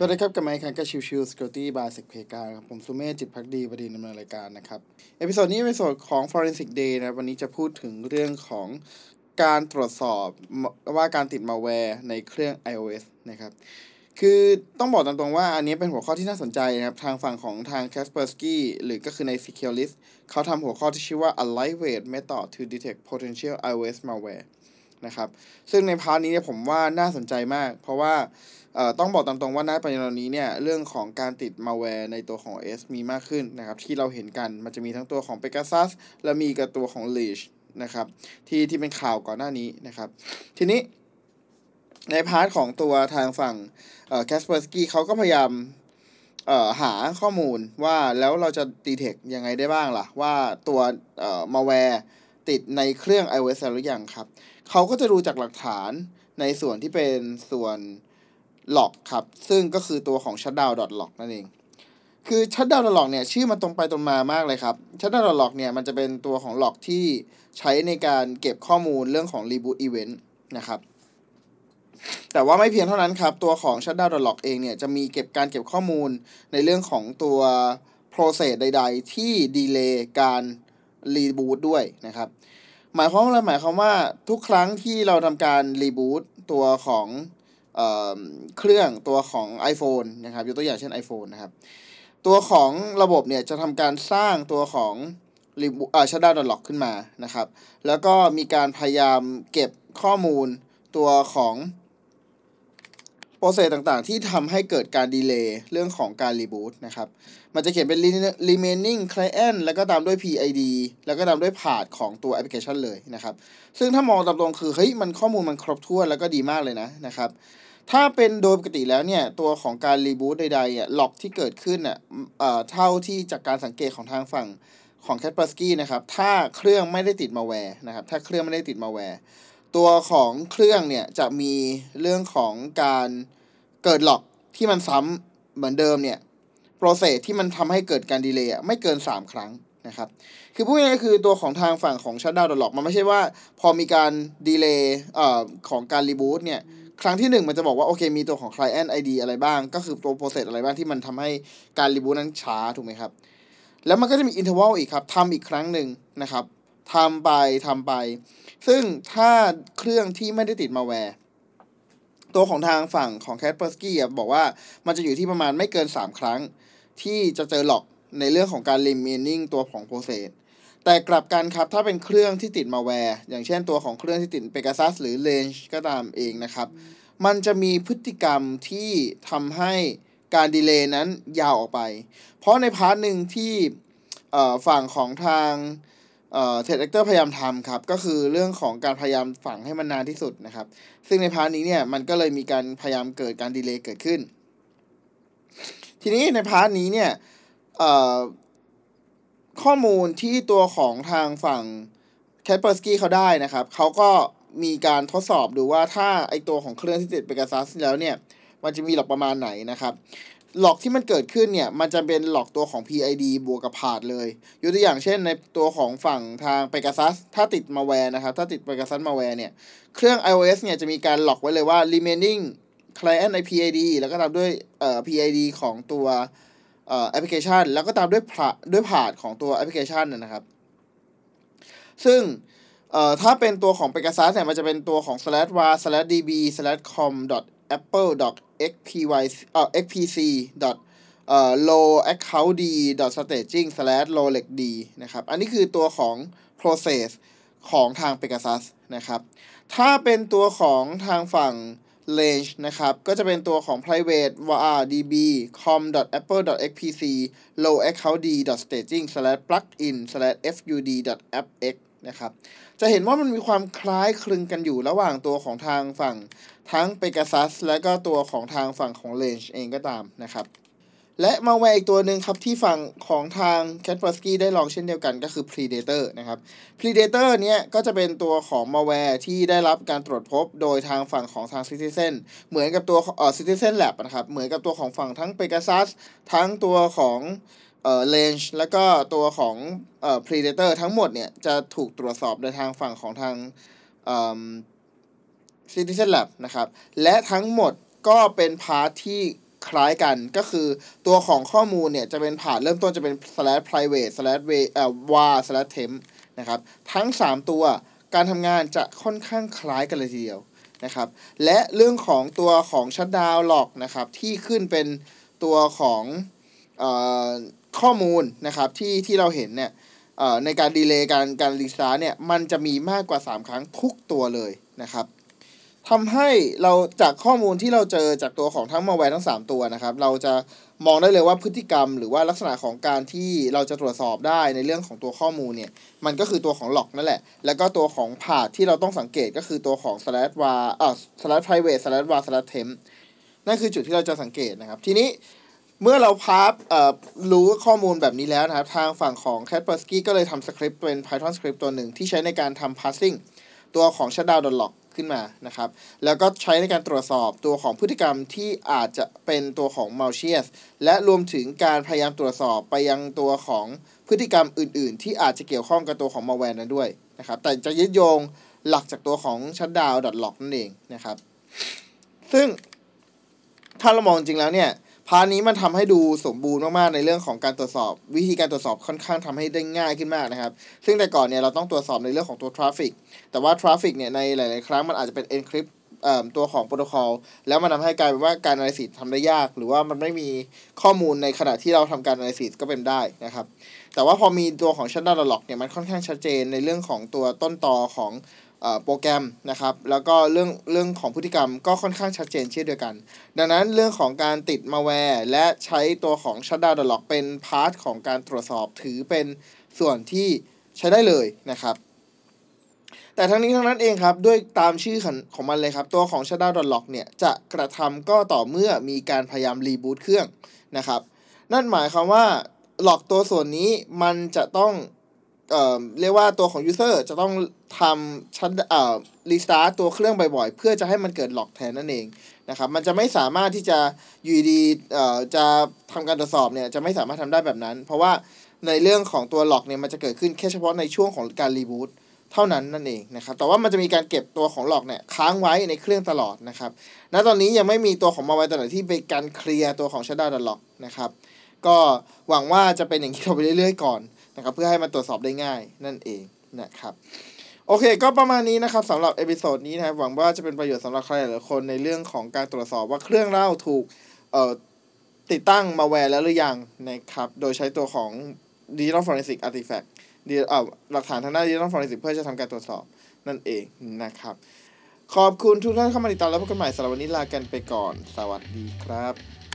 สวัสดีครับกับไมค์คันกับ Chill Chill Security by SecPlayground ครับผมสุเมธจิตภักดีบดินทร์ดำเนินรายการนะครับ episode นี้เป็นส่วนของ Forensic Day นะวันนี้จะพูดถึงเรื่องของการตรวจสอบว่าการติดมาแวร์ในเครื่อง iOS นะครับ คือต้องบอกตรงๆว่าอันนี้เป็นหัวข้อที่น่าสนใจนะครับ ทางฝั่งของทาง Kaspersky หรือก็คือใน Securelist เขาทำหัวข้อที่ชื่อว่า a lightweight method to detect potential iOS malware นะครับ ซึ่งใน part นี้เนี่ยผมว่าน่าสนใจมาก เพราะว่า ต้องบอกตามตรงว่าณปัจจุบันนี้เนี่ยเรื่องของการติดมาแวร์ในตัวของ OS มีมากขึ้นนะครับที่เราเห็นกันมันจะมีทั้งตัวของ Pegasus และมีกับตัวของ Leash นะครับที่ที่เป็นข่าวก่อนหน้านี้นะครับ ทีนี้ใน part ของตัวทางฝั่งเอ่อ Kaspersky เขาก็พยายามหาข้อมูลว่าแล้วเราจะ detect ยังไงได้บ้างล่ะ ว่าตัวมาแวร์ติดในเครื่อง iOS หรือยังครับ เขาก็จะดูจากหลักฐานในส่วนที่เป็นส่วน log ครับ ซึ่งก็คือตัวของ shutdown.log นั่นเอง คือ shutdown.log เนี่ยชื่อมันตรงไปตรงมามากเลยครับ shutdown.log เนี่ยมันจะเป็นตัวของ log ที่ใช้ในการเก็บข้อมูลเรื่องของ reboot event นะครับแต่ว่าไม่เพียงเท่านั้นครับ ตัวของ shutdown.log เองเนี่ย จะมีเก็บการเก็บข้อมูลในเรื่องของตัว process ใด ๆ ที่ดีเลย์การ reboot ด้วยนะครับ หมายความว่าอะไรหมายความว่าทุกครั้งที่เราทำการ reboot ตัวของ เครื่องตัวของ iPhone นะครับยกตัวอย่างเช่น iPhone นะครับ ตัวของระบบเนี่ยจะทำการสร้างตัวของอ่าชัดดาวน์ล็อกขึ้นมานะครับ แล้วก็มีการพยายามเก็บข้อมูลตัวของprocess ต่างๆ ที่ทำให้เกิดการ delay เรื่องของการ reboot นะครับ มันจะเขียนเป็น remaining client แล้วก็ตามด้วย PID แล้วก็ตามด้วยพา t ของตัวแอปพลิเคชันเลยนะครับ ซึ่งถ้ามองตามตรงคือ เฮ้ย มันข้อมูลมันครบถ้วนแล้วก็ดีมากเลยนะนะครับ ถ้าเป็นโดยปกติแล้วเนี่ย ตัวของการ reboot ใดๆอะ log ที่เกิดขึ้นอะเอ่อเท่าที่จากการสังเกตของทางฝั่งของ c a t p e r s k y นะครับ ถ้าเครื่องไม่ได้ติดมาแวร์นะครับ ถ้าเครื่องไม่ได้ติดมาแวร์ ตัวของเครื่องเนี่ยจะมีเรื่องของการเกิด log ที่มันซ้ำเหมือนเดิมเนี่ย process ที่มันทำให้เกิดการ delay ไม่เกิน 3 ครั้งนะครับ คือพูดง่ายๆคือตัวของทางฝั่งของ shutdown.log มันไม่ใช่ว่า พอมีการ delay ของการ reboot เนี่ย ครั้งที่หนึ่งมันจะบอกว่าโอเคมีตัวของ client ID อะไรบ้าง ก็คือตัว process อะไรบ้างที่มันทำให้การ reboot นั้นช้าถูกไหมครับ แล้วมันก็จะมี interval อีกครับทำอีกครั้งหนึ่งนะครับทำไปทำไป ซึ่งถ้าเครื่องที่ไม่ได้ติดมาแวร์ตัวของทางฝั่งของ c a t p e r s k y บอกว่ามันจะอยู่ที่ประมาณไม่เกิน 3 ครั้ง ที่จะเจอ log ในเรื่องของการ remaining ตัวของ process แต่กลับกันครับ ถ้าเป็นเครื่องที่ติดมาแวร์อย่างเช่นตัวของเครื่องที่ติด Pegasus หรือ Reign ก็ตามเองนะครับ มันจะมีพฤติกรรมที่ทำให้การ delay นั้นยาวออกไป เพราะใน part หนึ่งที่ฝั่งของทาง threat actor พยายามทำครับ ก็คือเรื่องของการพยายามฝังให้มันนานที่สุดนะครับ ซึ่งใน part นี้เนี่ยมันก็เลยมีการพยายามเกิดการ delay เกิดขึ้น ทีนี้ใน part นี้เนี่ย ข้อมูลที่ตัวของทางฝั่ง Kaspersky เขาได้นะครับ เขาก็มีการทดสอบดูว่าถ้าไอตัวของเครื่องที่ติดเปกาซัสแล้วเนี่ย มันจะมี log ประมาณไหนนะครับ log ที่มันเกิดขึ้นเนี่ย มันจะเป็น log ตัวของ PID บวกกับ path เลยยกตัวอย่างเช่นในตัวของฝั่งทางเปกาซัสถ้าติดมาแวร์นะครับ ถ้าติด Pegasus malware เนี่ย เครื่อง iOS เนี่ยจะมีการ log ไว้เลยว่า remaining client ใน PID แล้วก็ตามด้วยเอ่อ PID ของตัว แอปพลิเคชัน แล้วก็ตามด้วย path ด้วย path ของตัวแอปพลิเคชันนะครับ ซึ่งถ้าเป็นตัวของ Pegasus เนี่ยมันจะเป็นตัวของ slash var slash db slash com dot apple dot xpy เอ่อ xpc dot เอ่อ low account d dot staging slash low leg d นะครับ อันนี้คือตัวของ process ของทาง Pegasus นะครับ ถ้าเป็นตัวของทางฝั่ง range นะครับ ก็จะเป็นตัวของ private var db com apple xpc low account d staging slash plugin slash fud appx นะครับ จะเห็นว่ามันมีความคล้ายคลึงกันอยู่ระหว่างตัวของทางฝั่งทั้ง Pegasus และก็ตัวของทางฝั่งของ range เองก็ตามนะครับ และมาแวร์อีกตัวหนึ่งครับที่ฝั่งของทาง c a t p e r s k y ได้ลองเช่นเดียวกันก็คือ Predator นะครับ Predator เนี้ยก็จะเป็นตัวของมาแวร์ที่ได้รับการตรวจพบโดยทางฝั่งของทาง Citizen เหมือนกับตัวเอ่อ Citizen Lab นะครับ เหมือนกับตัวของฝั่งทั้ง Pegasus ทั้งตัวของเอ่อ Range แล้วก็ตัวของเอ่อ Predator ทั้งหมดเนี่ยจะถูกตรวจสอบโดยทางฝั่งของทางเอ่อ Citizen Lab นะครับ และทั้งหมดก็เป็นพาร์ทที่ คล้ายกันก็คือตัวของข้อมูลเนี่ยจะเป็นผ่านเริ่มต้นจะเป็น slash private slash v เอ่อ var slash temp นะครับทั้ง 3 ตัวการทำงานจะค่อนข้างคล้ายกันเลยทีเดียวนะครับและเรื่องของตัวของ shutdown log นะครับที่ขึ้นเป็นตัวของออข้อมูลนะครับที่ที่เราเห็นเนี่ยในการดีเลย์การการรีสตาร์เนี่ยมันจะมีมากกว่า 3 ครั้งทุกตัวเลยนะครับ ทำให้เราจากข้อมูลที่เราเจอจากตัวของทั้งมาแวร์ทั้ง 3 ตัวนะครับ เราจะมองได้เลยว่าพฤติกรรม หรือว่าลักษณะของการที่เราจะตรวจสอบได้ในเรื่องของตัวข้อมูลเนี่ยมันก็คือตัวของหลอกนั่นแหละ แล้วก็ตัวของผาดที่เราต้องสังเกตก็คือตัวของ slash var เอ่อ slash private slash var slash temp นั่นคือจุดที่เราจะสังเกตนะครับ ทีนี้เมื่อเรา part เอ่อรู้ข้อมูลแบบนี้แล้วนะครับ ทางฝั่งของ c a t p e r s k y ก็เลยทำสคริปต์เป็น Python script ตัวหนึ่งที่ใช้ในการทำ parsing ตัวของ shutdown.log ขึ้นมานะครับ แล้วก็ใช้ในการตรวจสอบตัวของพฤติกรรมที่อาจจะเป็นตัวของ malicious และรวมถึงการพยายามตรวจสอบไปยังตัวของพฤติกรรมอื่น ๆ ที่อาจจะเกี่ยวข้องกับตัวของมาแวร์นั้นด้วยนะครับ แต่จะยึดโยงหลักจากตัวของ shutdown.log นั่นเองนะครับ ซึ่งถ้าเรามองจริงแล้วเนี่ย part นี้มันทำให้ดูสมบูรณ์มากๆในเรื่องของการตรวจสอบ วิธีการตรวจสอบค่อนข้างทำให้ได้ง่ายขึ้นมากนะครับ ซึ่งแต่ก่อนเนี่ยเราต้องตรวจสอบในเรื่องของตัว traffic แต่ว่า traffic เนี่ยในหลาย ๆ ครั้งมันอาจจะเป็น encrypt ตัวของโปรโตคอลแล้วมันทำให้กลายเป็นว่าการ analysis ทำได้ยาก หรือว่ามันไม่มีข้อมูลในขณะที่เราทำการ analysis ก็เป็นได้นะครับ แต่ว่าพอมีตัวของ Shutdown Log เนี่ยมันค่อนข้างชัดเจนในเรื่องของตัวต้นตอของ โปรแกรมนะครับ แล้วก็เรื่องเรื่องของพฤติกรรมก็ค่อนข้างชัดเจนเช่นเดียวกัน ดังนั้นเรื่องของการติดมาแวร์และใช้ตัวของ Shutdown Log เป็น part ของการตรวจสอบถือเป็นส่วนที่ใช้ได้เลยนะครับ แต่ทั้งนี้ทั้งนั้นเองครับ ด้วยตามชื่อของของมันเลยครับ ตัวของ Shutdown.log เนี่ย จะกระทำก็ต่อเมื่อมีการพยายาม reboot เครื่องนะครับ นั่นหมายความว่าหลอกตัวส่วนนี้มันจะต้อง เอ่อเรียกว่าตัวของ user จะต้องทำชัดเอ่อรีสตาร์ตตัวเครื่องบ่อยๆ เพื่อจะให้มันเกิดหลอกแทนนั่นเองนะครับมันจะไม่สามารถที่จะอยู่ดีเอ่อจะทำการตรวจสอบเนี่ยจะไม่สามารถทำได้แบบนั้น เพราะว่าในเรื่องของตัวหลอกเนี่ยมันจะเกิดขึ้นแค่เฉพาะในช่วงของการรีบูตเท่านั้นนั่นเองนะครับแต่ว่ามันจะมีการเก็บตัวของหลอกเนี่ยค้างไว้ในเครื่องตลอดนะครับณตอนนี้ยังไม่มีตัวของมาไว้ตัวไหนที่เป็นการเคลียร์ตัวของ Shutdown Log นะครับก็หวังว่าจะเป็นอย่างนี้ต่อไปเรื่อยๆก่อน นะครับเพื่อให้มันตรวจสอบได้ง่ายนั่นเองนะครับโอเค ก็ประมาณนี้นะครับสำหรับ episode นี้นะครับหวังว่าจะเป็นประโยชน์สำหรับใครหลายคนในเรื่องของการตรวจสอบว่าเครื่องเราถูกเอ่อติดตั้งมาแวร์แล้วหรือยังนะครับโดยใช้ตัวของ Digital Forensic Artifact ดีเอ่อหลักฐานทางด้าน Digital Forensic เพื่อจะทำการตรวจสอบนั่นเองนะครับ ขอบคุณทุกท่านเข้ามาติดตามแล้วพบกันใหม่สำหรับวันนี้ลากันไปก่อน สวัสดีครับ